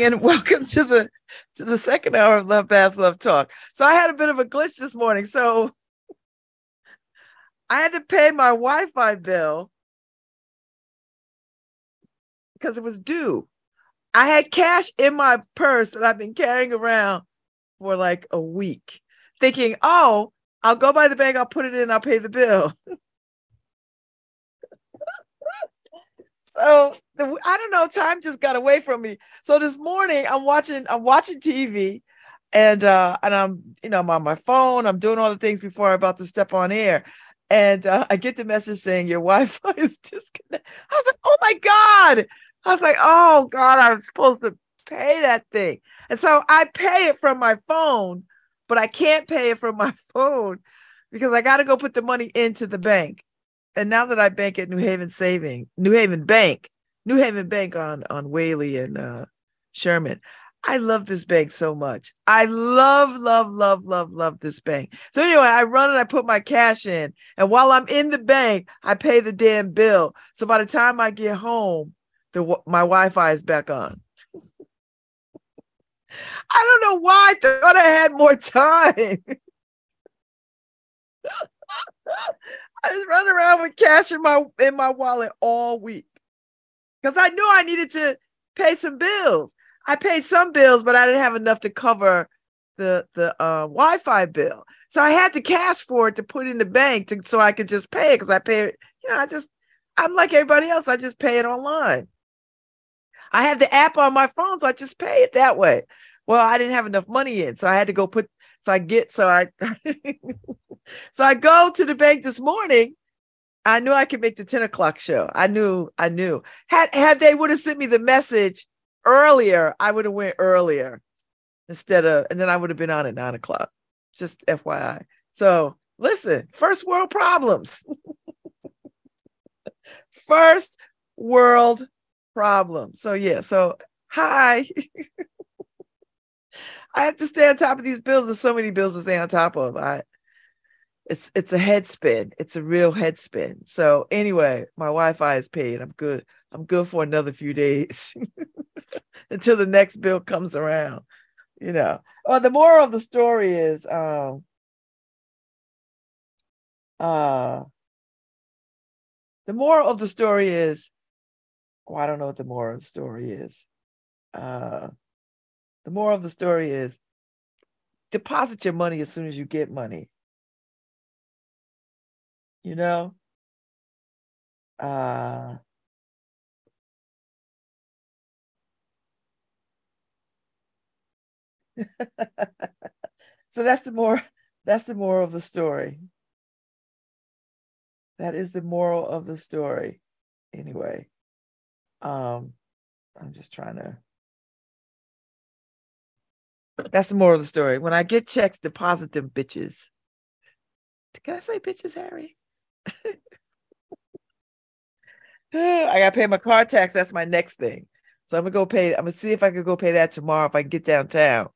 morning and welcome to the to the second hour of Love Babz Love Talk. So I had a bit of a glitch this morning. So I had to pay my Wi-Fi bill because it was due. I had cash in my purse that I've been carrying around for like a week, thinking, oh, I'll go by the bank, I'll put it in, I'll pay the bill. so the, I don't know, time just got away from me. So this morning I'm watching, I'm watching TV and uh and I'm, you know, I'm on my phone, I'm doing all the things before I'm about to step on air. And uh, I get the message saying your Wi-Fi is disconnected. I was like, oh my God. I was like, oh God, I was supposed to pay that thing. And so I pay it from my phone, but I can't pay it from my phone because I got to go put the money into the bank. And now that I bank at New Haven Saving, New Haven Bank, New Haven Bank on on Whalley and uh, Sherman, I love this bank so much. I love, love, love, love, love this bank. So anyway, I run and I put my cash in, and while I'm in the bank, I pay the damn bill. So by the time I get home, the my Wi-Fi is back on. I don't know why I thought I had more time. I was running around with cash in my in my wallet all week because I knew I needed to pay some bills. I paid some bills, but I didn't have enough to cover the the uh, Wi-Fi bill. So I had to cash for it to put in the bank to, so I could just pay it because I pay it. You know, I just I'm like everybody else. I just pay it online. I had the app on my phone, so I just pay it that way. Well, I didn't have enough money in, so I had to go put. So I get so I so I go to the bank this morning. I knew I could make the 10 o'clock show. I knew, I knew. Had had they would have sent me the message earlier, I would have went earlier instead of, and then I would have been on at nine o'clock. Just FYI. So listen, first world problems. first world problem. So yeah, so hi. I have to stay on top of these bills. There's so many bills to stay on top of. I it's it's a head spin. It's a real head spin. So anyway, my Wi-Fi is paid. I'm good. I'm good for another few days until the next bill comes around. You know. Well, the moral of the story is um uh the moral of the story is oh, I don't know what the moral of the story is. Uh, the moral of the story is deposit your money as soon as you get money. You know? Uh, so that's the more that's the moral of the story. That is the moral of the story. Anyway. Um, I'm just trying to. That's the moral of the story. When I get checks, deposit them, bitches. Can I say bitches, Harry? I gotta pay my car tax. That's my next thing. So I'm gonna go pay. I'm gonna see if I can go pay that tomorrow if I can get downtown.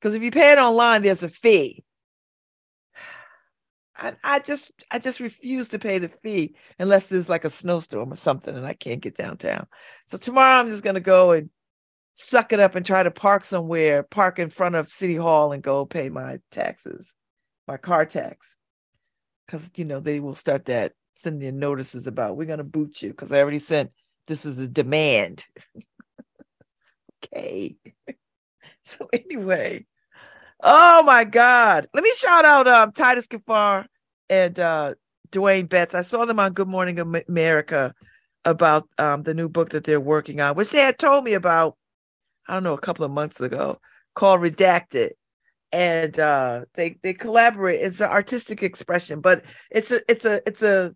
Because if you pay it online, there's a fee. I, I just I just refuse to pay the fee unless there's like a snowstorm or something and I can't get downtown. So tomorrow I'm just gonna go and suck it up and try to park somewhere, park in front of City Hall and go pay my taxes, my car tax. Because you know they will start that sending notices about we're gonna boot you because I already sent this is a demand. okay. so anyway, oh my God. Let me shout out um Titus Kaphar and uh, Dwayne Betts. I saw them on Good Morning America about um, the new book that they're working on, which they had told me about, I don't know, a couple of months ago, called Redacted. And uh, they they collaborate. It's an artistic expression, but it's a it's a it's a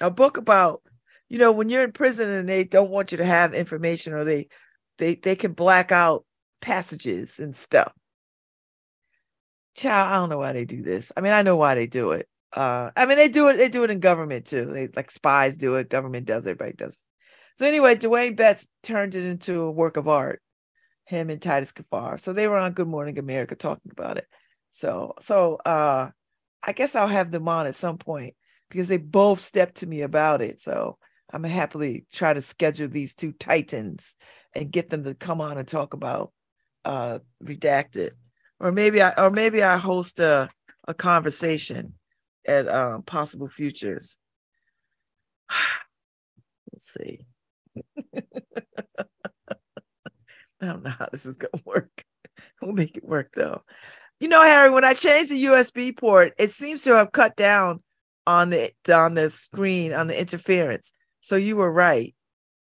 a book about you know when you're in prison and they don't want you to have information or they they they can black out passages and stuff. Child, I don't know why they do this. I mean, I know why they do it uh i mean they do it they do it in government too they like spies do it government does it everybody does it. so anyway dwayne betts turned it into a work of art him and titus kaphar. So they were on good morning america talking about it. So so uh i guess i'll have them on at some point because they both stepped to me about it. So I'm gonna happily try to schedule these two titans and get them to come on and talk about uh redacted. Or maybe i or maybe i host a, a conversation at um possible futures. Let's see i don't know how this is gonna work we'll make it work though you know harry when i changed the usb port it seems to have cut down on the on the screen on the interference so you were right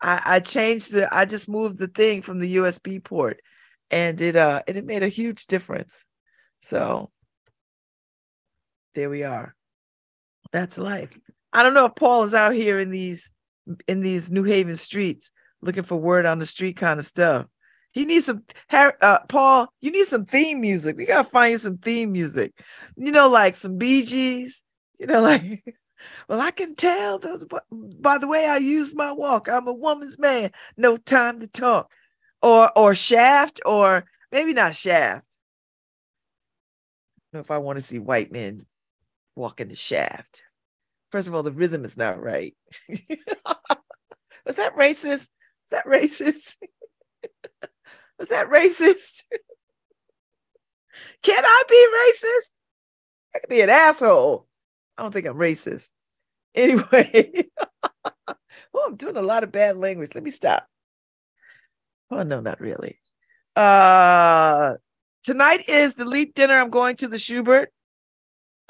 I, I changed the I just moved the thing from the USB port and it uh and it made a huge difference. So there we are. That's life. I don't know if Paul is out here in these in these New Haven streets looking for word on the street kind of stuff. He needs some uh, Paul, you need some theme music. We gotta find you some theme music. You know, like some Bee Gees, you know, like well, I can tell those, by the way I use my walk. I'm a woman's man. No time to talk. Or or Shaft, or maybe not Shaft. I know if I want to see white men walking the shaft. First of all, the rhythm is not right. Was that racist? Is that racist? Was that racist? Can I be racist? I could be an asshole. I don't think I'm racist. Anyway, oh, I'm doing a lot of bad language. Let me stop. Oh no, not really. Uh tonight is the leap dinner. I'm going to the Shubert.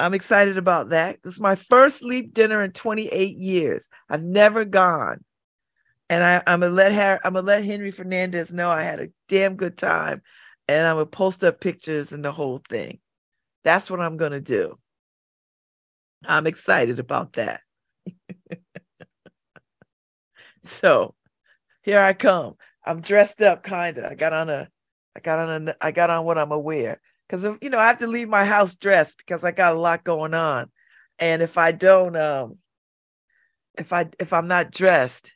I'm excited about that. This is my first leap dinner in 28 years. I've never gone. And I, I'm gonna let Harry, I'm gonna let Henry Fernandez know I had a damn good time. And I'm gonna post up pictures and the whole thing. That's what I'm gonna do. I'm excited about that. so here I come. I'm dressed up kind of. I got on a I got on a I got on what I'm aware because you know I have to leave my house dressed because I got a lot going on, and if I don't um if I if I'm not dressed,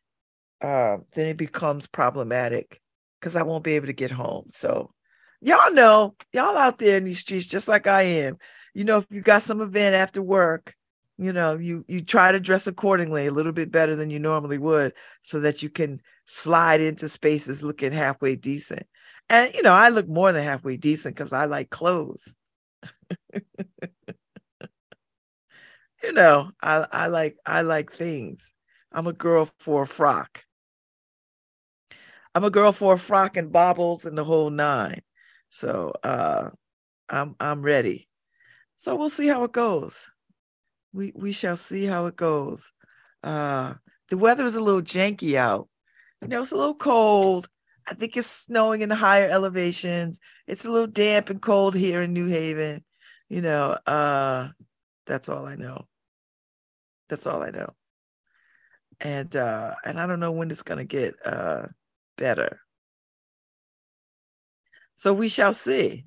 um then it becomes problematic because I won't be able to get home. So y'all know y'all out there in these streets just like I am. You know if you got some event after work you know you you try to dress accordingly a little bit better than you normally would so that you can slide into spaces looking halfway decent and you know i look more than halfway decent because i like clothes you know i i like i like things i'm a girl for a frock i'm a girl for a frock and baubles and the whole nine so uh i'm i'm ready so we'll see how it goes we we shall see how it goes. Uh, the weather is a little janky out. You know, it's a little cold. I think it's snowing in the higher elevations. It's a little damp and cold here in New Haven. You know, uh, that's all I know. That's all I know. And uh, and I don't know when it's gonna get uh better. So we shall see.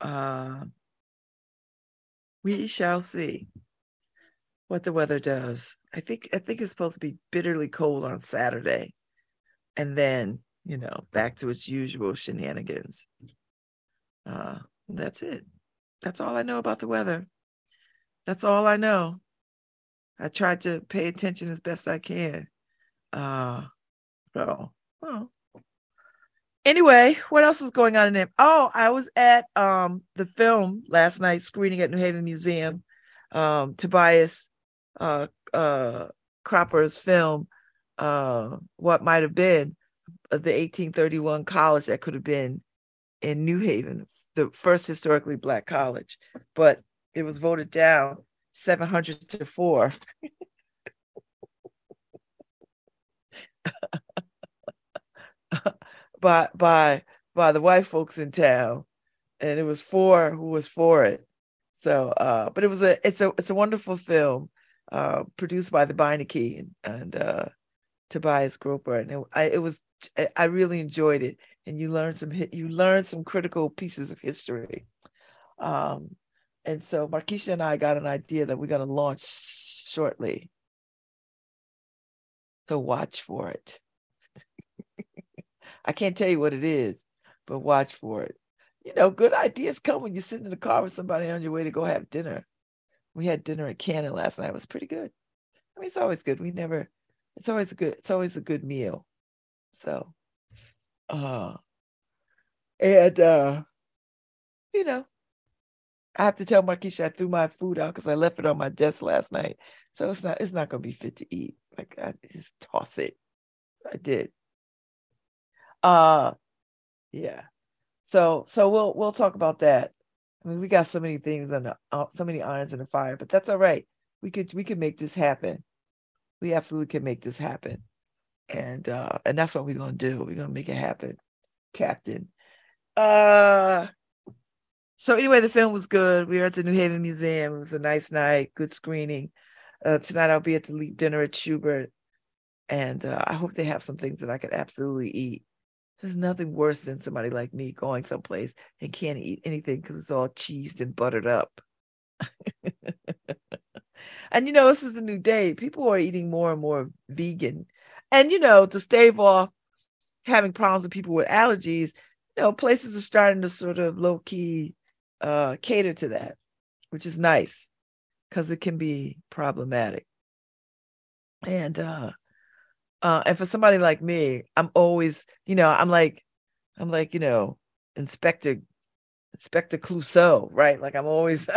Uh we shall see what the weather does. I think I think it's supposed to be bitterly cold on Saturday. And then, you know, back to its usual shenanigans. Uh, that's it. That's all I know about the weather. That's all I know. I tried to pay attention as best I can. Uh so well, Anyway, what else is going on in it? Oh, I was at um the film last night screening at New Haven Museum. Um, Tobias uh uh Cropper's film, uh, what might have been the 1831 college that could have been in New Haven, the first historically black college, but it was voted down 700 to 4. by by by the white folks in town, and it was four who was for it. So, uh, but it was a it's a it's a wonderful film, uh, produced by the Beinecke and, and uh, Tobias Groper, and it, I, it was I really enjoyed it, and you learn some you learn some critical pieces of history. Um, and so Marquisha and I got an idea that we're going to launch shortly. So watch for it. I can't tell you what it is, but watch for it. You know, good ideas come when you're sitting in the car with somebody on your way to go have dinner. We had dinner at Cannon last night. It was pretty good. I mean, it's always good. We never. It's always a good. It's always a good meal. So, uh, and uh, you know, I have to tell Marquisha I threw my food out because I left it on my desk last night. So it's not. It's not gonna be fit to eat. Like I just toss it. I did. Uh, yeah. So so we'll we'll talk about that. I mean, we got so many things on the, uh, so many irons in the fire, but that's all right. We could we could make this happen. We absolutely can make this happen, and uh and that's what we're gonna do. We're gonna make it happen, Captain. Uh. So anyway, the film was good. We were at the New Haven Museum. It was a nice night, good screening. Uh, tonight I'll be at the Leap Dinner at Shubert, and uh, I hope they have some things that I could absolutely eat. There's nothing worse than somebody like me going someplace and can't eat anything because it's all cheesed and buttered up. and you know, this is a new day. People are eating more and more vegan. And you know, to stave off having problems with people with allergies, you know, places are starting to sort of low key uh, cater to that, which is nice because it can be problematic. And uh, uh, and for somebody like me, I'm always, you know, I'm like, I'm like, you know, Inspector Inspector Clouseau, right? Like I'm always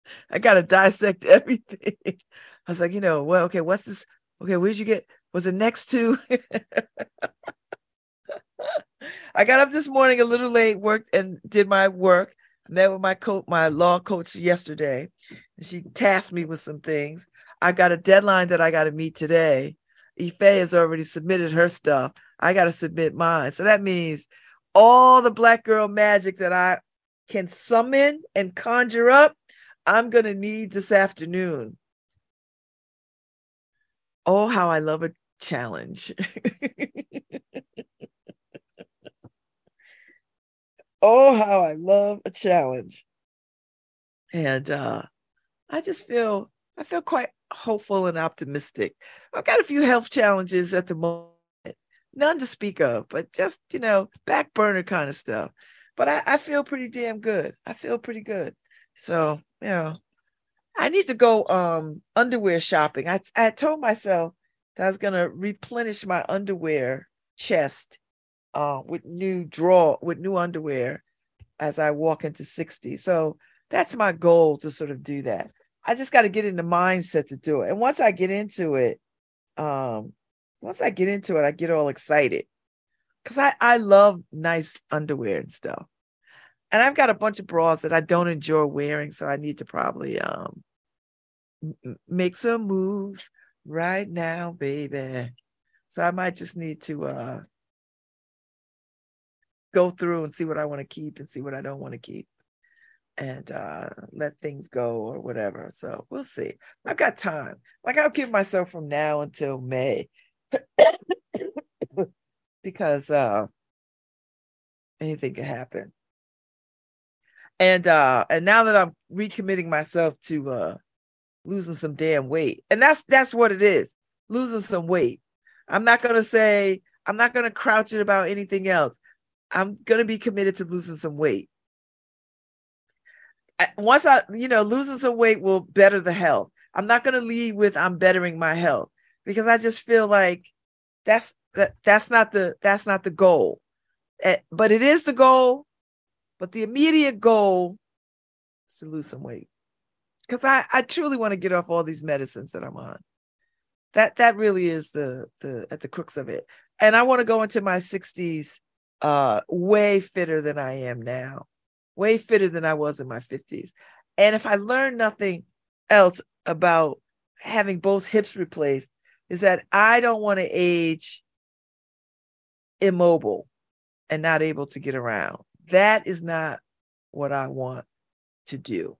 I gotta dissect everything. I was like, you know, well, okay, what's this? Okay, where'd you get? Was it next to? I got up this morning a little late, worked and did my work. met with my coach, my law coach yesterday, and she tasked me with some things. I got a deadline that I got to meet today. Ife has already submitted her stuff. I got to submit mine. So that means all the black girl magic that I can summon and conjure up, I'm going to need this afternoon. Oh, how I love a challenge. oh, how I love a challenge. And uh, I just feel I feel quite hopeful and optimistic. I've got a few health challenges at the moment, none to speak of, but just, you know, back burner kind of stuff. But I, I feel pretty damn good. I feel pretty good. So, you know, I need to go um underwear shopping. I I told myself that I was gonna replenish my underwear chest uh with new draw with new underwear as I walk into 60. So that's my goal to sort of do that. I just got to get in the mindset to do it. And once I get into it, um, once I get into it, I get all excited because I, I love nice underwear and stuff. And I've got a bunch of bras that I don't enjoy wearing, so I need to probably um make some moves right now, baby. So I might just need to uh go through and see what I want to keep and see what I don't want to keep and uh, let things go or whatever. So we'll see. I've got time. Like I'll give myself from now until May because uh, anything can happen. And uh, and now that I'm recommitting myself to uh, losing some damn weight, and that's that's what it is, losing some weight. I'm not gonna say I'm not gonna crouch it about anything else. I'm gonna be committed to losing some weight once I, you know, losing some weight will better the health. I'm not going to lead with I'm bettering my health because I just feel like that's that that's not the that's not the goal. Uh, but it is the goal. But the immediate goal is to lose some weight because I I truly want to get off all these medicines that I'm on. That that really is the the at the crux of it. And I want to go into my 60s uh way fitter than I am now way fitter than I was in my 50s. And if I learned nothing else about having both hips replaced, is that I don't want to age immobile and not able to get around. That is not what I want to do.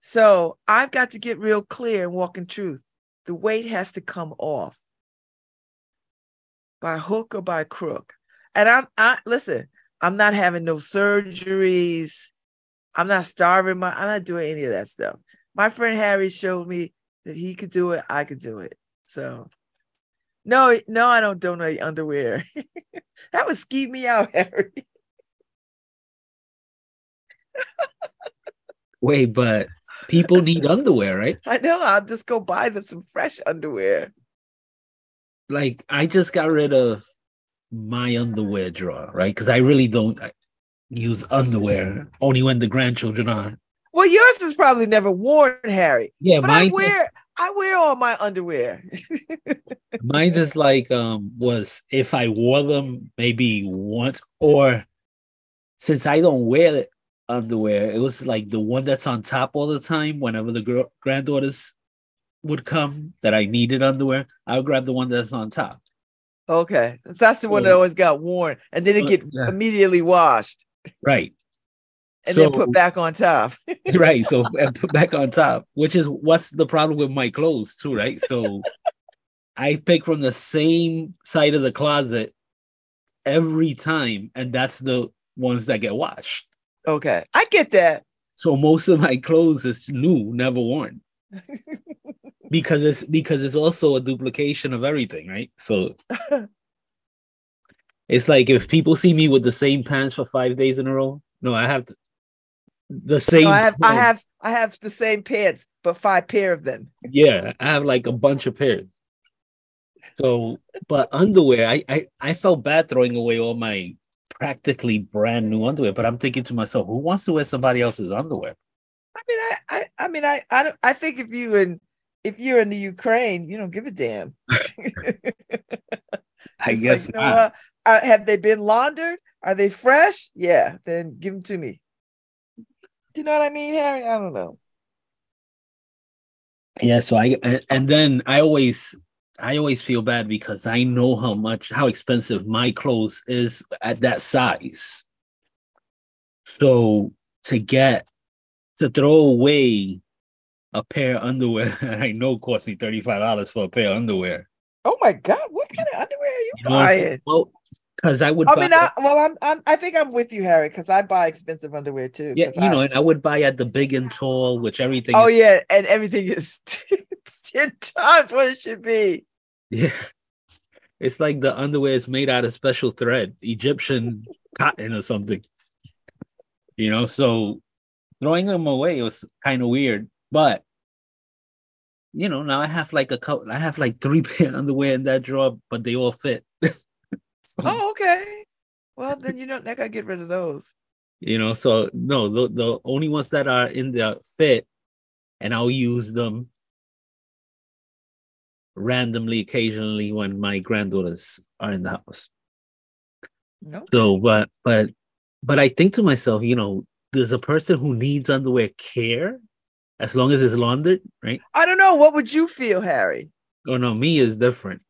So I've got to get real clear and walk in truth. The weight has to come off by hook or by crook. And I'm I listen, I'm not having no surgeries. I'm not starving my I'm not doing any of that stuff. My friend Harry showed me that he could do it, I could do it. So no, no, I don't donate underwear. that would skeeve me out, Harry. Wait, but people need underwear, right? I know. I'll just go buy them some fresh underwear. Like I just got rid of my underwear drawer, right? Because I really don't use underwear only when the grandchildren are. Well, yours is probably never worn, Harry. Yeah, But I mine. wear I wear all my underwear. Mine is like um was if I wore them maybe once or since I don't wear it, underwear, it was like the one that's on top all the time whenever the girl granddaughters would come that I needed underwear, I would grab the one that's on top. Okay. That's the one that always got worn and then it Uh, get yeah. immediately washed Right. and then put back on top. right. So and put back on top, which is what's the problem with my clothes too, right? So I pick from the same side of the closet every time, and that's the ones that get washed. Okay. I get that. So most of my clothes is new, never worn. because it's because it's also a duplication of everything, right? So it's like if people see me with the same pants for five days in a row, no, I have to, the same. No, I have I pants. have I have the same pants, but five pair of them. Yeah, I have like a bunch of pairs. So, but underwear, I, I I felt bad throwing away all my practically brand new underwear, but I'm thinking to myself, who wants to wear somebody else's underwear? I mean, I, I, I mean, I, I don't. I think if you in, if you're in the Ukraine, you don't give a damn. I guess like. Uh, have they been laundered? Are they fresh? Yeah, then give them to me. Do you know what I mean, Harry? I don't know. Yeah, so I and then I always I always feel bad because I know how much how expensive my clothes is at that size. So to get to throw away a pair of underwear that I know cost me $35 for a pair of underwear. Oh my God, what kind of underwear are you You know what I'm saying? buying? Well, because I would I buy mean, I, well, I'm, I'm, I think I'm with you, Harry, because I buy expensive underwear too. yeah, you know, and I would buy at the big and tall, which everything oh is yeah, and everything is ten times what it should be. Yeah. It's like the underwear is made out of special thread, Egyptian cotton or something. You know, so throwing them away was kind of weird. But you know, now I have like a couple I have like three pair underwear in that drawer, but they all fit. So, Oh, okay. Well, then you don't. I gotta get rid of those. you know, so no, the, the only ones that are in the fit, and I'll use them randomly occasionally when my granddaughters are in the house. No. So, but but but I think to myself, you know, there's a person who needs underwear care as long as it's laundered, right? I don't know. What would you feel, Harry? Oh no, me is different.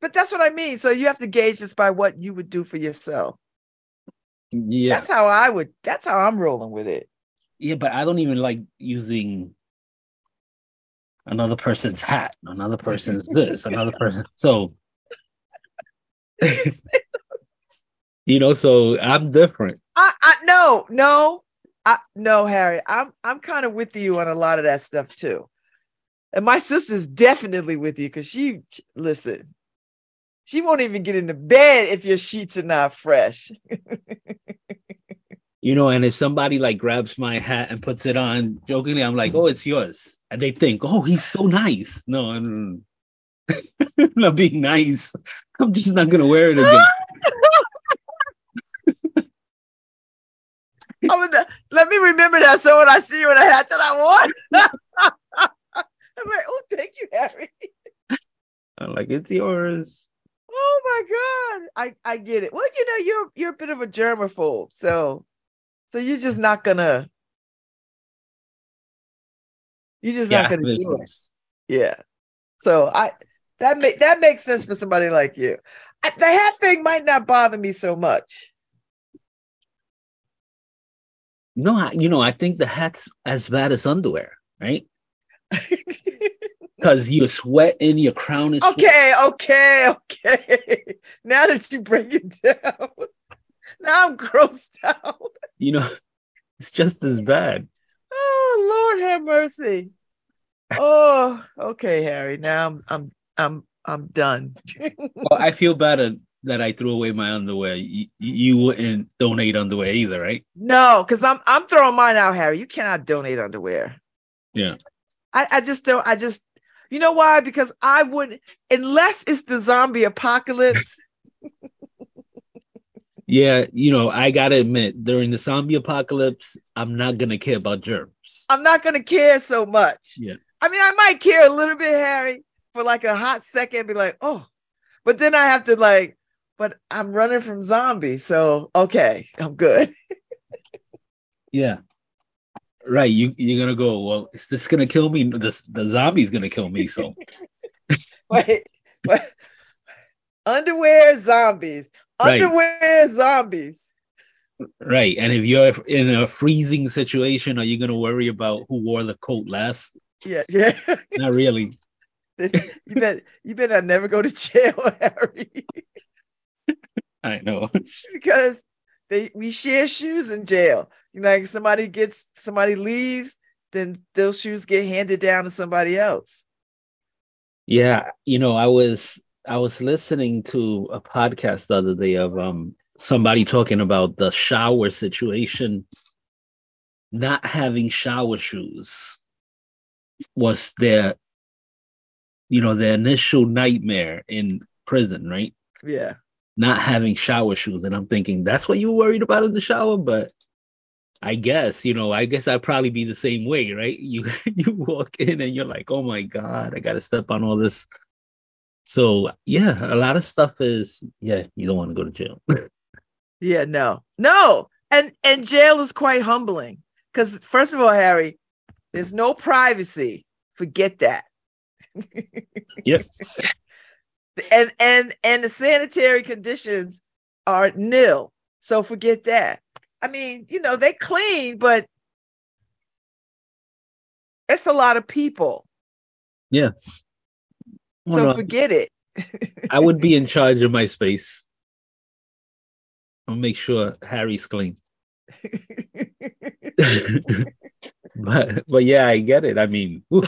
But that's what I mean. So you have to gauge this by what you would do for yourself. Yeah, That's how I would. That's how I'm rolling with it. yeah, but I don't even like using another person's hat, another person's this, another person. So you know, so I'm different. I, I no, no, I no, Harry. I'm I'm kind of with you on a lot of that stuff too. And my sister's definitely with you because she listen, she won't even get into bed if your sheets are not fresh. You know, and if somebody like grabs my hat and puts it on jokingly, I'm like, oh, it's yours. And they think, oh, he's so nice. No, I'm I'm not being nice. I'm just not gonna wear it again. I would, let me remember that so when I see you in a hat that I want. I'm like, oh, thank you, Harry. I'm like, it's yours. Oh my God. I, I get it. Well, you know, you're you're a bit of a germaphobe. So so you're just not gonna you're just Yeah, not gonna do it. Yeah. So I that make that makes sense for somebody like you. I, the hat thing might not bother me so much. No, I, you know, I think the hat's as bad as underwear, right? Because you sweat in your crown is okay, okay, okay. Now that you break it down, now I'm grossed out. You know, it's just as bad. Oh Lord have mercy. Oh, okay, Harry. Now I'm I'm I'm I'm done. Well, I feel better that I threw away my underwear. You, you wouldn't donate underwear either, right? no, because I'm I'm throwing mine out, Harry. You cannot donate underwear. Yeah. I, I just don't. I just, you know why? Because I would, unless it's the zombie apocalypse. Yeah, you know, I gotta admit, during the zombie apocalypse, I'm not gonna care about germs. I'm not gonna care so much. Yeah. I mean, I might care a little bit, Harry, for like a hot second, be like, oh, but then I have to like, but I'm running from zombies, so okay, I'm good. Yeah. Right. You you're gonna go, well, is this gonna kill me? The, the zombie's gonna kill me. So Wait, wait. Underwear zombies. Right. Underwear zombies. right. And if you're in a freezing situation, are you gonna worry about who wore the coat last? Yeah, yeah. Not really. you bet you bet I never go to jail, Harry. I know. because they we share shoes in jail. You know, like somebody gets somebody leaves, then those shoes get handed down to somebody else. Yeah, you know, I was I was listening to a podcast the other day of um somebody talking about the shower situation. Not having shower shoes was their, you know, their initial nightmare in prison, right? Yeah. Not having shower shoes. And I'm thinking that's what you were worried about in the shower, but I guess, you know, I guess I'd probably be the same way, right? You you walk in and you're like, oh my God, I gotta step on all this. So yeah, a lot of stuff is yeah, you don't want to go to jail. Yeah, no. No. And and jail is quite humbling. Because first of all, Harry, there's no privacy. Forget that. Yep. And and and the sanitary conditions are nil. So forget that. I mean, you know, they clean, but it's a lot of people. yeah. So no, forget it. I would be in charge of my space. I'll make sure Harry's clean. but but yeah, I get it. I mean, whew,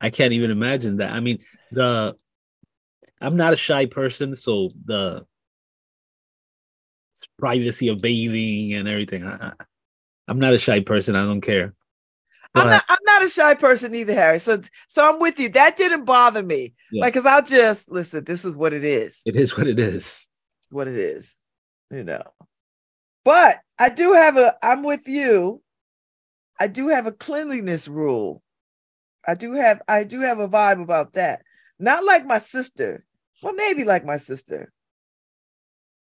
I can't even imagine that. I mean, the I'm not a shy person, so the privacy of bathing and everything. I, I'm not a shy person. I don't care. I'm not I'm not a shy person either, Harry. So so I'm with you. That didn't bother me. Yeah. Like, cause I'll just listen, this is what it is. It is what it is. What it is, you know. But I do have a I'm with you. I do have a cleanliness rule. I do have I do have a vibe about that. Not like my sister. Well, maybe like my sister.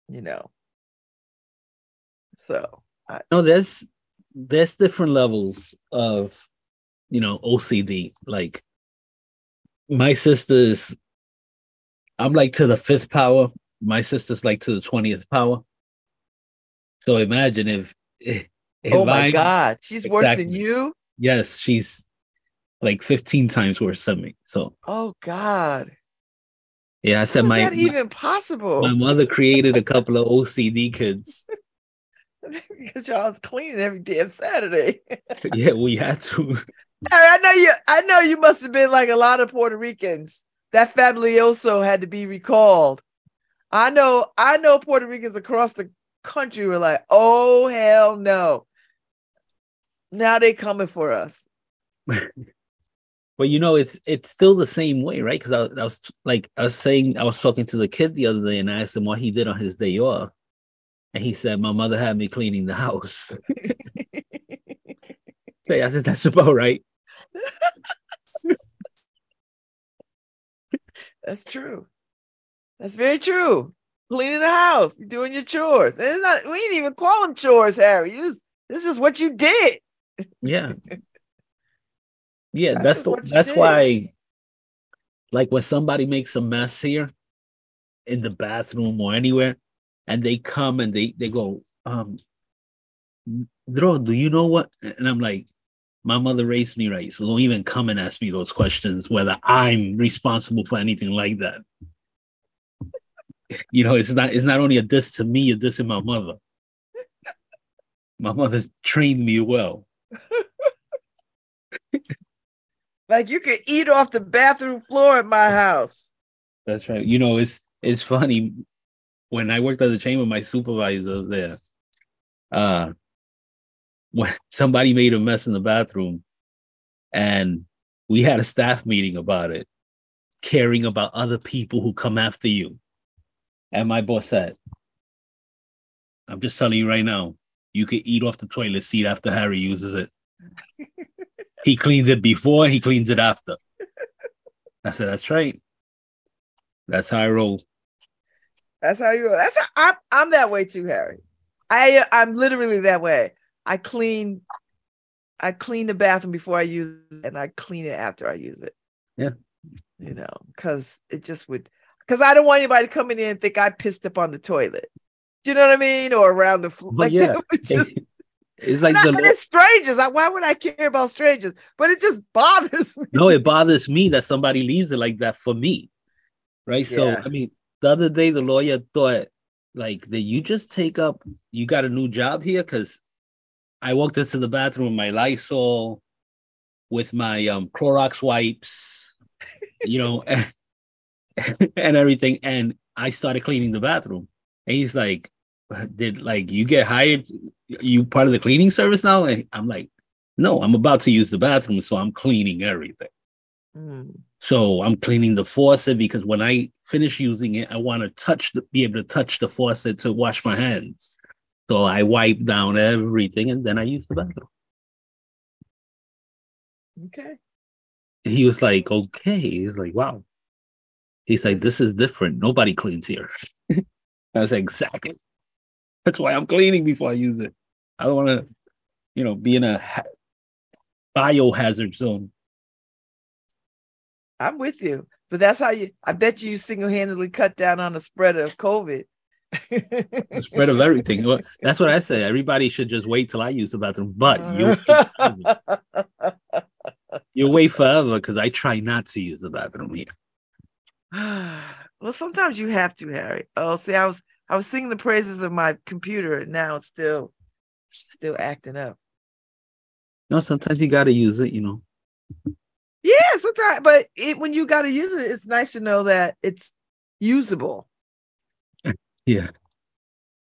You know. So I, No, there's there's different levels of you know OCD. Like my sister's, I'm like to the fifth power. My sister's like to the twentieth power. So imagine if, eh, if oh my I- god, she's worse than you. Yes, she's like 15 times worse than me. So Oh god. Yeah, I said How my that even possible? my mother created a couple of OCD kids. because y'all was cleaning every damn Saturday. yeah, we had to. I know you. I know you must have been like a lot of Puerto Ricans. That fabuloso had to be recalled. I know. I know Puerto Ricans across the country were like, "Oh hell no!" Now they coming for us. But you know, it's it's still the same way, right? Because I, I was like, I was saying, I was talking to the kid the other day, and I asked him what he did on his day off, and he said, "My mother had me cleaning the house." Say, I said, "That's about right." That's true. That's very true. Cleaning the house, doing your chores. And it's not. We didn't even call them chores, Harry. You just, this is what you did. Yeah, yeah. That's That's the, that's did. why, like, when somebody makes a mess here in the bathroom or anywhere, and they come and they they go, um, Dro, do you know what? And I'm like, my mother raised me right, so don't even come and ask me those questions whether I'm responsible for anything like that. You know, it's not it's not only a diss to me, a diss to my mother. My mother trained me well. Like you could eat off the bathroom floor at my house. That's right. You know, it's it's funny when I worked at the chamber, my supervisor there, uh, when somebody made a mess in the bathroom, and we had a staff meeting about it, caring about other people who come after you. And my boss said, I'm just telling you right now, you can eat off the toilet seat after Harry uses it. he cleans it before, he cleans it after. I said, That's right. That's how I roll. That's how you roll. That's how I'm I'm that way too, Harry. I I'm literally that way. I clean I clean the bathroom before I use it and I clean it after I use it. Yeah. You know, because it just would because I don't want anybody coming in and think I pissed up on the toilet. Do you know what I mean? Or around the floor. But Like yeah, just, it's like not the it's strangers. I, why would I care about strangers? But it just bothers me. no, it bothers me that somebody leaves it like that for me. Right. So I mean, the other day the lawyer thought like did you just take up you got a new job here? Cause I walked into the bathroom with my Lysol with my um Clorox wipes, you know, and, and everything. And I started cleaning the bathroom. And he's like, Did like you get hired? You part of the cleaning service now? And I'm like, no, I'm about to use the bathroom, so I'm cleaning everything. Mm. So I'm cleaning the faucet because when I finish using it, I want to touch the, be able to touch the faucet to wash my hands. So I wipe down everything and then I use the bathroom. Okay. He was like, okay. He's like, wow. He's like, this is different. Nobody cleans here. I was like, exactly. That's why I'm cleaning before I use it. I don't want to, you know, be in a ha- biohazard zone. I'm with you. But that's how you I bet you single-handedly cut down on the spread of COVID. The spread of everything. Well, That's what I say. Everybody should just wait till I use the bathroom. But you you wait forever because I try not to use the bathroom here. well, sometimes you have to, Harry. Oh, see, I was I was singing the praises of my computer, and now it's still still acting up. No, sometimes you got to use it. You know. Yeah, sometimes, but it, when you got to use it, it's nice to know that it's usable. Yeah.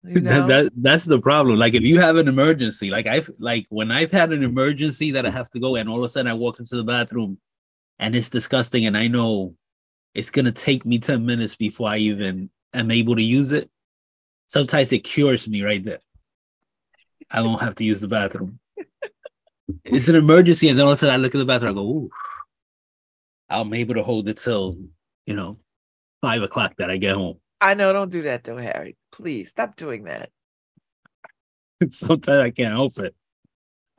You That, that that's the problem. Like if you have an emergency, like I've like when I've had an emergency that I have to go, and all of a sudden I walk into the bathroom, and it's disgusting, and I know it's gonna take me ten minutes before I even am able to use it. Sometimes it cures me right there. I don't have to use the bathroom. It's an emergency, and then all of a sudden I look at the bathroom, I go, "Ooh, I'm able to hold it till you know five o'clock that I get home." I know. Don't do that though, Harry. Please stop doing that. Sometimes I can't help it.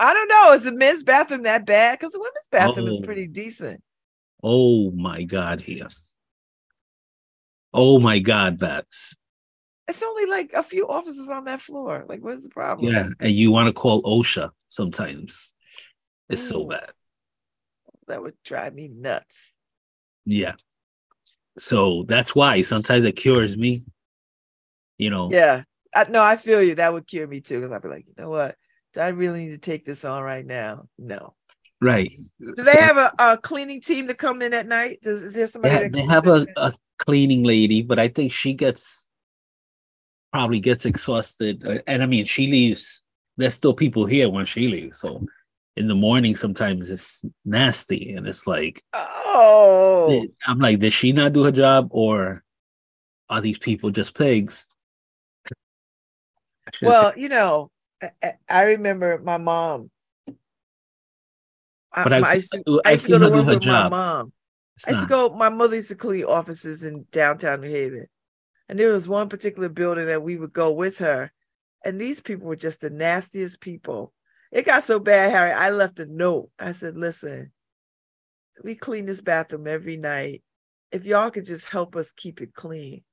I don't know. Is the men's bathroom that bad? Because the women's bathroom is Oh. pretty decent. Oh my God, here. Oh my God, Babs. It's only like a few offices on that floor. Like, what's the problem? Yeah, and you want to call OSHA sometimes. It's so bad. That would drive me nuts. Yeah. So that's why sometimes it cures me. You know, Yeah. I, no, I feel you. That would cure me too. Because I'd be like, you know what? Do I really need to take this on right now? No. right. Do they have a, a cleaning team to come in at night? Does is there somebody? they have a, a cleaning lady, but I think she gets probably gets exhausted. And I mean, she leaves. There's still people here when she leaves. So in the morning, sometimes it's nasty, and it's like Oh, eh, I'm like, did she not do her job, or are these people just pigs? I well, you know, I, I- I remember my mom. I, but I've, I used to, I used to go to work her with my mom. It's I used to go. My mother used to clean offices in downtown New Haven, and there was one particular building that we would go with her, and these people were just the nastiest people. It got so bad, Harry. I left a note. I said, "Listen, we clean this bathroom every night. If y'all could just help us keep it clean."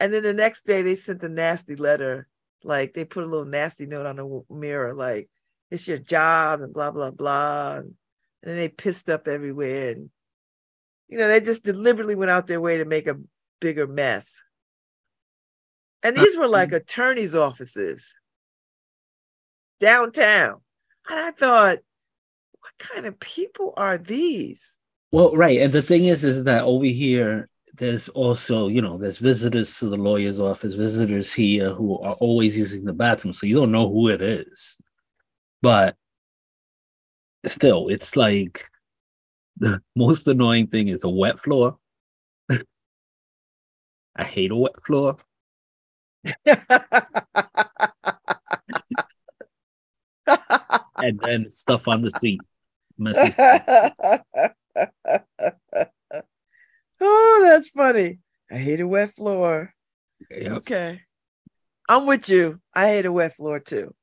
And then the next day, they sent a nasty letter. Like they put a little nasty note on the mirror, like "It's your job" and blah blah blah. And then they pissed up everywhere and you know, they just deliberately went out their way to make a bigger mess. And these were like mm. attorneys' offices downtown. And I thought, what kind of people are these? Well, right, and the thing is, is that over here, there's also, you know, there's visitors to the lawyer's office, visitors here who are always using the bathroom, so you don't know who it is. But still, it's like the most annoying thing is a wet floor. I hate a wet floor. and then stuff on the seat. Messy. oh, that's funny. I hate a wet floor. Okay. I'm with you. I hate a wet floor too.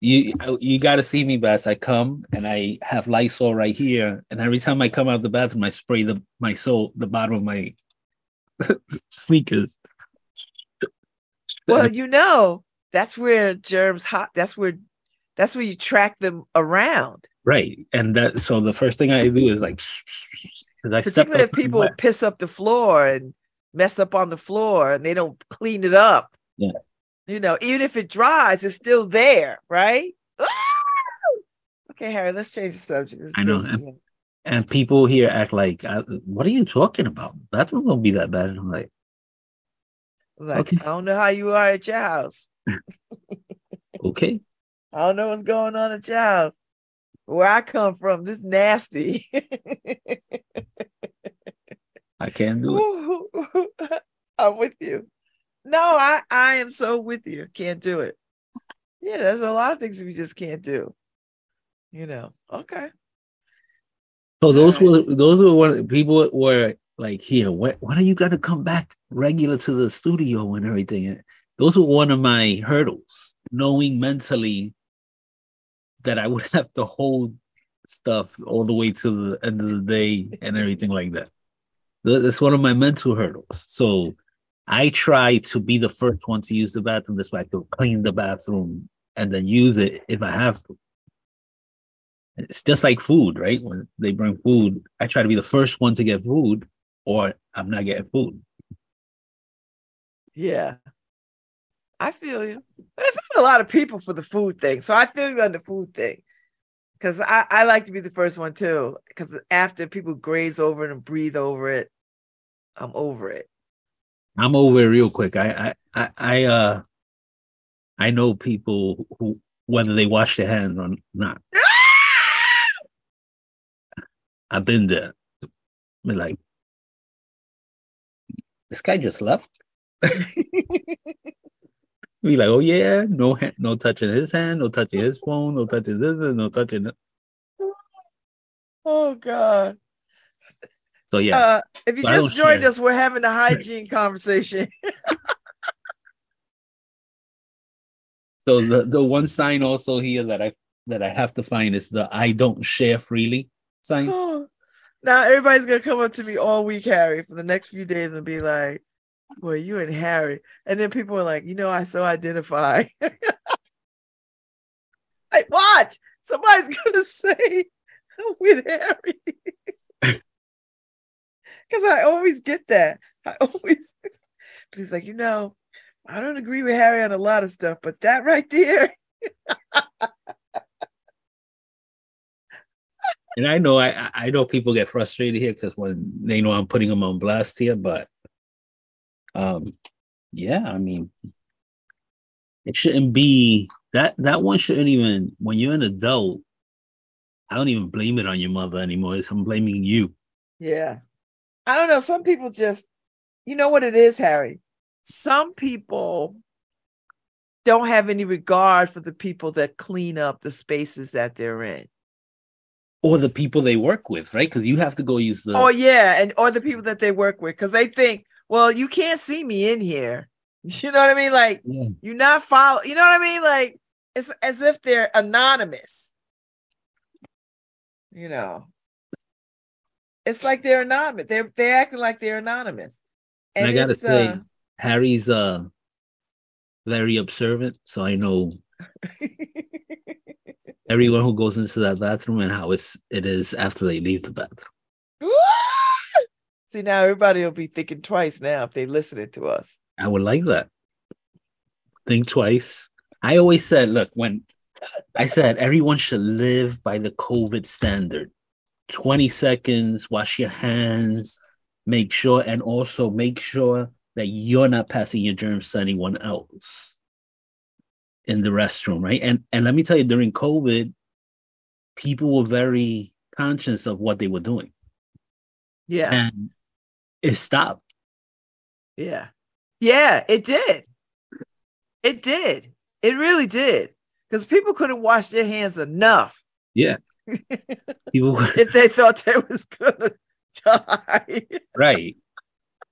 You you got to see me best. I come and I have Lysol right here, and every time I come out of the bathroom, I spray the my sole the bottom of my sneakers. Well, you know, that's where germs hot. That's where that's where you track them around. Right, and that so the first thing I do is like because I Particularly if people wet. piss up the floor and mess up on the floor and they don't clean it up. Yeah. You know, even if it dries, it's still there, right? Ah! Okay, Harry, let's change the subject. I know, and- people here act like, uh, "What are you talking about? That's not gonna be that bad." And I'm like, like, okay. I don't know how you are at your house. "Okay, I don't know what's going on at your house. Where I come from, this nasty. I can't do it." I'm with you. No, I I am so with you. Can't do it. Yeah, there's a lot of things we just can't do. You know. Okay. So those were those were one people were like, "Here, when, are you gonna come back regular to the studio and everything?" And those were one of my hurdles, knowing mentally that I would have to hold stuff all the way to the end of the day and everything like that. That's one of my mental hurdles. So I try to be the first one to use the bathroom. This way I can clean the bathroom and then use it if I have to. It's just like food, right? When they bring food, I try to be the first one to get food, or I'm not getting food. Yeah. I feel you. There's not a lot of people for the food thing. So I feel you on the food thing. Cause I, I like to be the first one too. Because after people graze over it and breathe over it, I'm over it. I'm over it real quick. I, I, I, I uh, I know people who whether they wash their hands or not. I've been there. Be like, this guy just left. Be like, oh yeah, no, ha- no touching his hand, no touching his phone, no touching this, no touching. That. oh God. So yeah, Uh, if you So just joined share. us, we're having a hygiene conversation. So the the one sign also here that I that I have to find is the I don't share freely sign. now everybody's gonna come up to me all week, Harry, for the next few days and be like, Boy, you and Harry. And then people are like, you know, I so identify. I watch. Somebody's gonna say with Harry. Because I always get that. I always he's like, you know, I don't agree with Harry on a lot of stuff, but that right there. And I know I I- know people get frustrated here because when they know I'm putting them on blast here, but um yeah, I mean it shouldn't be that that one shouldn't even when you're an adult, I don't even blame it on your mother anymore. It's I'm blaming you. Yeah. I don't know. Some people just, you know what it is, Harry? Some people don't have any regard for the people that clean up the spaces that they're in. Or the people they work with, right? Because you have to go use the Oh, yeah. And or the people that they work with, because they think, well, you can't see me in here. You know what I mean? Like, Yeah. you're not follow, you know what I mean? Like, it's as if they're anonymous. You know. It's like they're anonymous. They're they're acting like they're anonymous. And I gotta say, uh, Harry's uh very observant, so I know everyone who goes into that bathroom and how it's it is after they leave the bathroom. See now everybody will be thinking twice now if they're listening to us. I would like that. Think twice. I always said, look, when I said everyone should live by the COVID standard 20 seconds, wash your hands, make sure, and also make sure that you're not passing your germs to anyone else in the restroom, right? And and let me tell you, during COVID, people were very conscious of what they were doing. Yeah. And it stopped. Yeah. Yeah, it did. It did. It really did. Because people couldn't wash their hands enough. Yeah. people if they thought they was gonna die. right.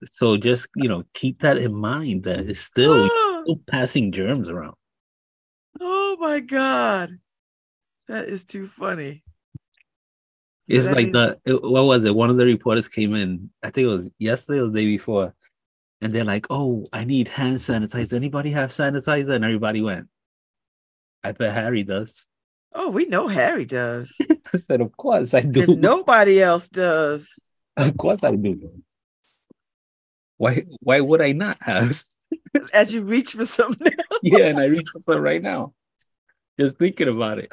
So just you know, keep that in mind that it's still, still passing germs around. Oh my god. That is too funny. It's like the what was it? One of the reporters came in, I think it was yesterday or the day before, and they're like, "Oh, I need hand sanitizer. Anybody have sanitizer?" And everybody went. I bet Harry does. Oh, we know Harry does. I said, "Of course I do." And nobody else does. Of course I do. Why? Why would I not have? As you reach for something. Yeah, and I reach for some right now. Just thinking about it.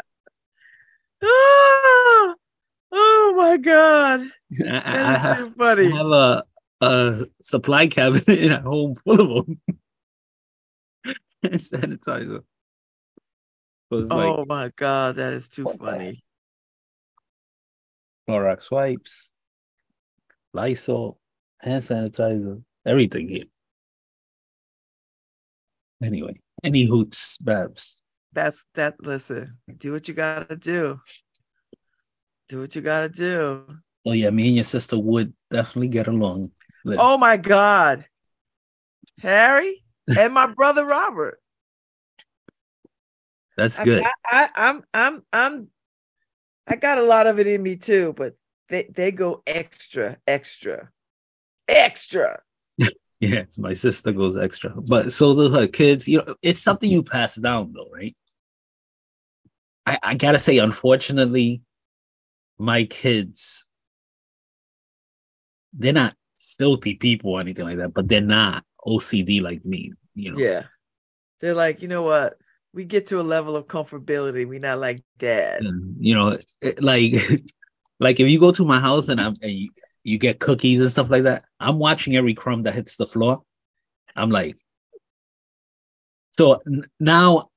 Oh, oh my god. I, that I, too funny. I have a, a supply cabinet at home full of them. and sanitizer. So oh like, my god, that is too funny. Clorox wipes, Lysol, hand sanitizer, everything here. Anyway, any hoots, Babs that's that. Listen, do what you gotta do. Do what you gotta do. Oh yeah, me and your sister would definitely get along. Oh my God, Harry and my brother Robert. That's good. I, I, I'm I'm I'm I got a lot of it in me too, but they they go extra, extra, extra. Yeah, my sister goes extra, but so do her kids. You know, it's something you pass down though, right? I, I gotta say, unfortunately, my kids, they're not filthy people or anything like that, but they're not OCD like me, you know. Yeah. They're like, you know what? We get to a level of comfortability. We're not like dad. You know, like like if you go to my house and I'm and you, you get cookies and stuff like that, I'm watching every crumb that hits the floor. I'm like, so now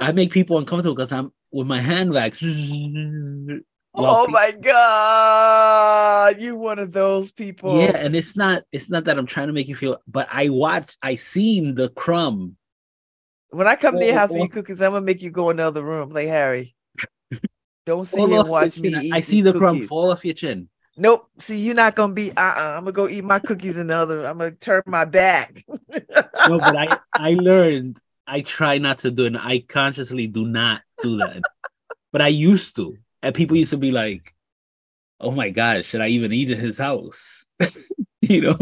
I make people uncomfortable because I'm with my hand wax. Oh my god, you one of those people. Yeah, and it's not it's not that I'm trying to make you feel, but I watch I seen the crumb. When I come to your house and eat cookies, I'm gonna make you go in another room, like Harry. Don't sit here and watch me. I see the cookies. crumb fall off your chin. Nope. See, you're not gonna be. Uh, uh-uh. I'm gonna go eat my cookies in the other. I'm gonna turn my back. no, but I I learned. I try not to do it. And I consciously do not do that. but I used to. And people used to be like, oh my God, should I even eat in his house? you know?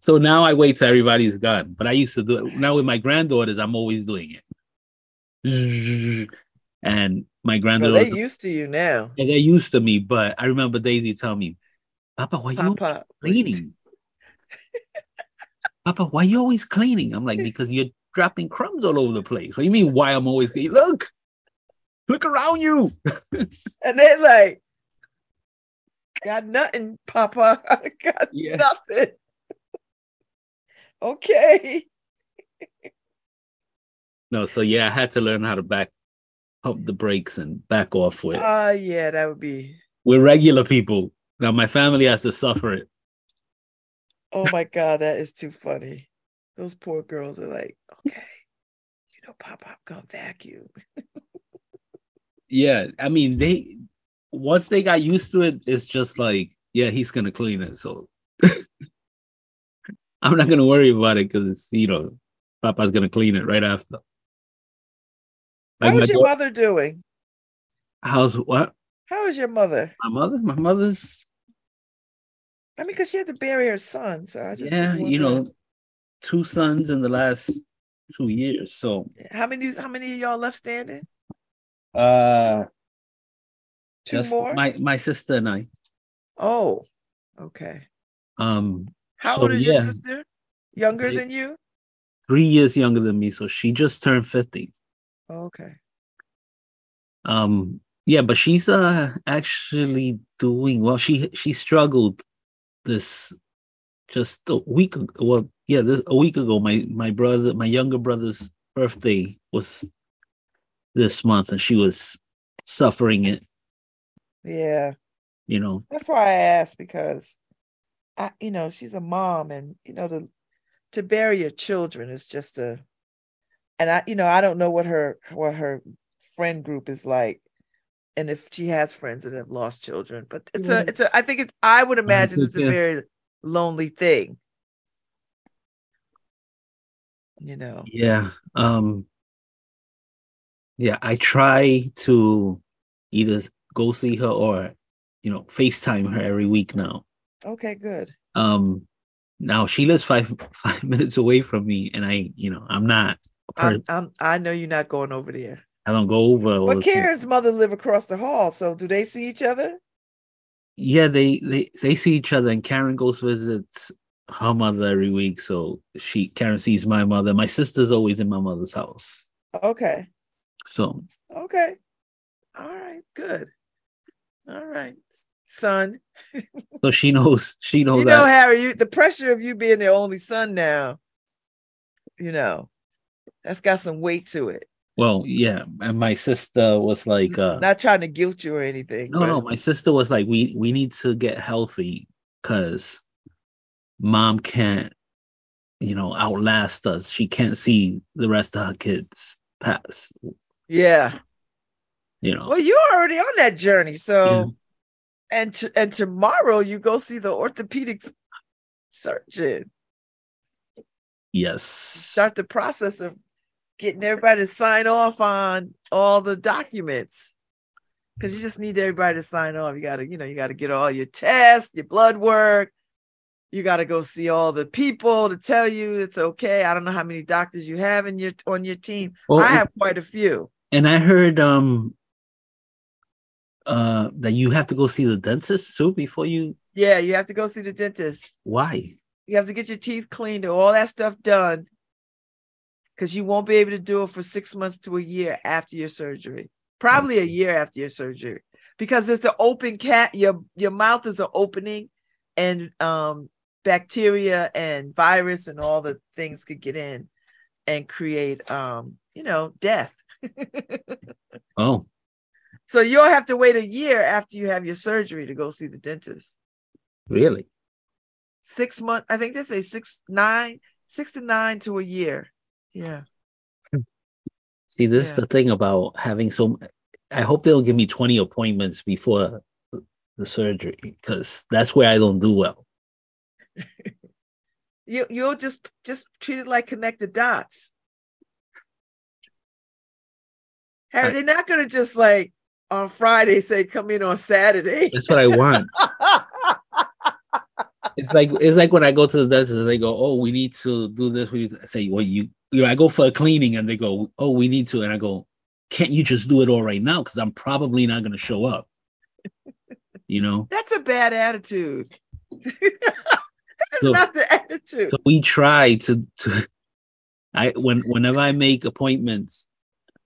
So now I wait till everybody's gone. But I used to do it. Now with my granddaughters, I'm always doing it. And my granddaughter. They're used to you now. And they're used to me. But I remember Daisy telling me, Papa, why you Papa, cleaning? Papa, why you always cleaning? I'm like, because you're dropping crumbs all over the place. What do you mean why I'm always cleaning? Look, Look around you. and they're like, got nothing, Papa. I got yeah. nothing. okay. no, so yeah, I had to learn how to back pump the brakes and back off with. Uh, yeah, that would be. We're regular people. Now my family has to suffer it. Oh my god, that is too funny. Those poor girls are like, okay, you know, Pop Pop gonna vacuum. yeah, I mean they once they got used to it, it's just like, yeah, he's gonna clean it. So I'm not gonna worry about it because it's you know, Papa's gonna clean it right after. How is your mother doing? How's what? How is your mother? My mother, my mother's. I mean, because she had to bury her son, so I just yeah, you know, two sons in the last two years. So how many? How many of y'all left standing? Uh, two just more. My my sister and I. Oh, okay. Um, how so, old is yeah, your sister? Younger than you? Three years younger than me, so she just turned fifty. Oh, okay. Um, yeah, but she's uh actually doing well. She she struggled this just a week ago. Well, yeah, this a week ago. My my brother, my younger brother's birthday was this month and she was suffering it Yeah. You know. That's why I asked because I, you know, she's a mom and you know, to to bury your children is just a and I, you know, I don't know what her what her friend group is like. And if she has friends that have lost children, but it's Yeah. a, it's a, I think it's, I would imagine think, it's a yeah. very lonely thing. You know, Yeah. Um yeah, I try to either go see her or you know, FaceTime her every week now. okay, good. Um now she lives five five minutes away from me and I, you know, I'm not a person. I'm, I'm, I know you're not going over there. I don't go over But. Karen's mother live across the hall, so do they see each other? Yeah, they they they see each other and Karen goes visits her mother every week. So she Karen sees my mother. My sister's always in my mother's house. Okay, So okay, all right, good, all right, son. so she knows she knows you know, that Harry, you the pressure of you being the only son now, you know, that's got some weight to it. well, yeah. And my sister was like uh Not trying to guilt you or anything. no but- no, my sister was like, we we need to get healthy because mom can't, you know, outlast us. She can't see the rest of her kids pass, Yeah. you know. Well, you're already on that journey. So, Yeah. and t- and tomorrow you go see the orthopedic surgeon. Yes. Start the process of getting everybody to sign off on all the documents. Because you just need everybody to sign off. You gotta, you know, you gotta get all your tests, your blood work. You gotta go see all the people to tell you it's okay. I don't know how many doctors you have in your on your team. Well, I have quite a few. And I heard um uh that you have to go see the dentist too before you Yeah, you have to go see the dentist. why? You have to get your teeth cleaned or all that stuff done because you won't be able to do it for six months to a year after your surgery. Probably a year after your surgery because it's an open cat. Your your mouth is an opening, and um, bacteria and virus and all the things could get in and create um, you know, death. Oh, so you'll have to wait a year after you have your surgery to go see the dentist. really? Six months. I think they say six, nine, six to nine to a year. Yeah. See, this is the thing about having so I hope they'll give me 20 appointments before the surgery because that's where I don't do well. You you'll just just treat it like connect the dots. Harry, I- they're not gonna just like on Friday say come in on Saturday. That's what I want. it's like it's like when I go to the dentist they go, "Oh, we need to do this." We need to say, "Well, you you know, I go for a cleaning and they go, "Oh, we need to," and I go, "Can't you just do it all right now? Because I'm probably not going to show up." You know, That's a bad attitude. That's So- not the attitude. so we try to to. I when whenever I make appointments,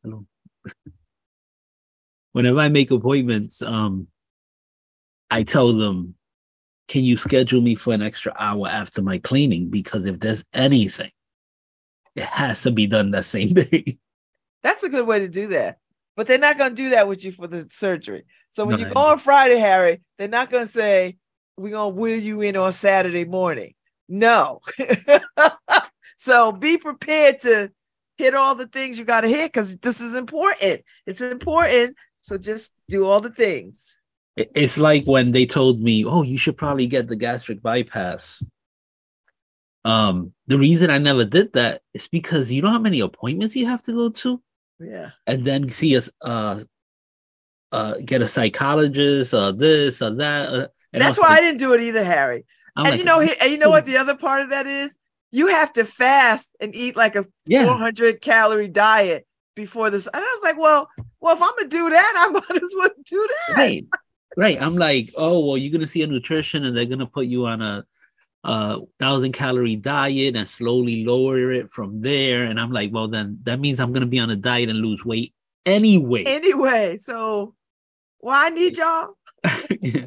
I don't- whenever I make appointments, um, I tell them, "Can you schedule me for an extra hour after my cleaning? Because if there's anything, it has to be done that same day." That's a good way to do that. But they're not going to do that with you for the surgery. So when No, you go on Friday, Harry, they're not going to say, we're going to wheel you in on Saturday morning. No. so be prepared to hit all the things you got to hit because this is important. It's important. So just do all the things. It- It's like when they told me, "Oh, you should probably get the gastric bypass." Um, the reason I never did that is because you know how many appointments you have to go to, Yeah. and then see us, uh, uh, get a psychologist or this or that. Uh, and That's was why I didn't do it either, Harry. I'm and like, you know, he- and you know what the other part of that is? You have to fast and eat like a yeah, 400 calorie diet before this. And I was like, well, well, if I'm gonna do that, I might as well do that. right, right. I'm like, oh, well, you're gonna see a nutrition, and they're gonna put you on a, a thousand calorie diet and slowly lower it from there. And I'm like, well, then that means I'm gonna be on a diet and lose weight anyway. Anyway, so well, I need y'all. Yeah.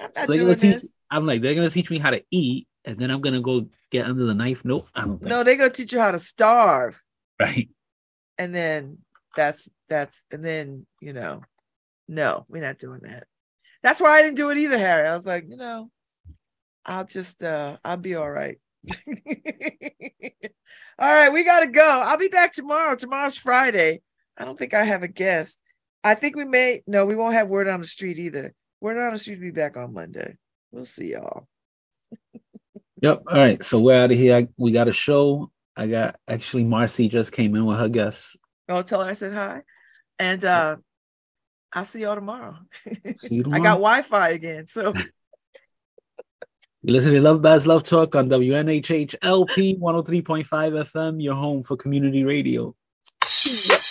I'm So not they're doing gonna teach. I'm like, they're gonna teach me how to eat, and then I'm gonna go get under the knife. Nope, I don't. No, they're gonna teach you how to starve, right. and then that's that's and then you know, no, we're not doing that. That's why I didn't do it either, Harry. I was like, you know, I'll just uh I'll be all right. all right, we gotta go. I'll be back tomorrow. Tomorrow's Friday. I don't think I have a guest. I think we may no, we won't have word on the street either. Word on the street will be back on Monday. We'll see y'all. Yep. All right. So we're out of here. I, we got a show. I got actually Marcy just came in with her guests. Oh, tell her I said hi. And uh I'll see y'all tomorrow. See you I got Wi-Fi again. So You listen to Love Babz Love Talk on WNHH LP 103.5 FM, your home for community radio. Uh,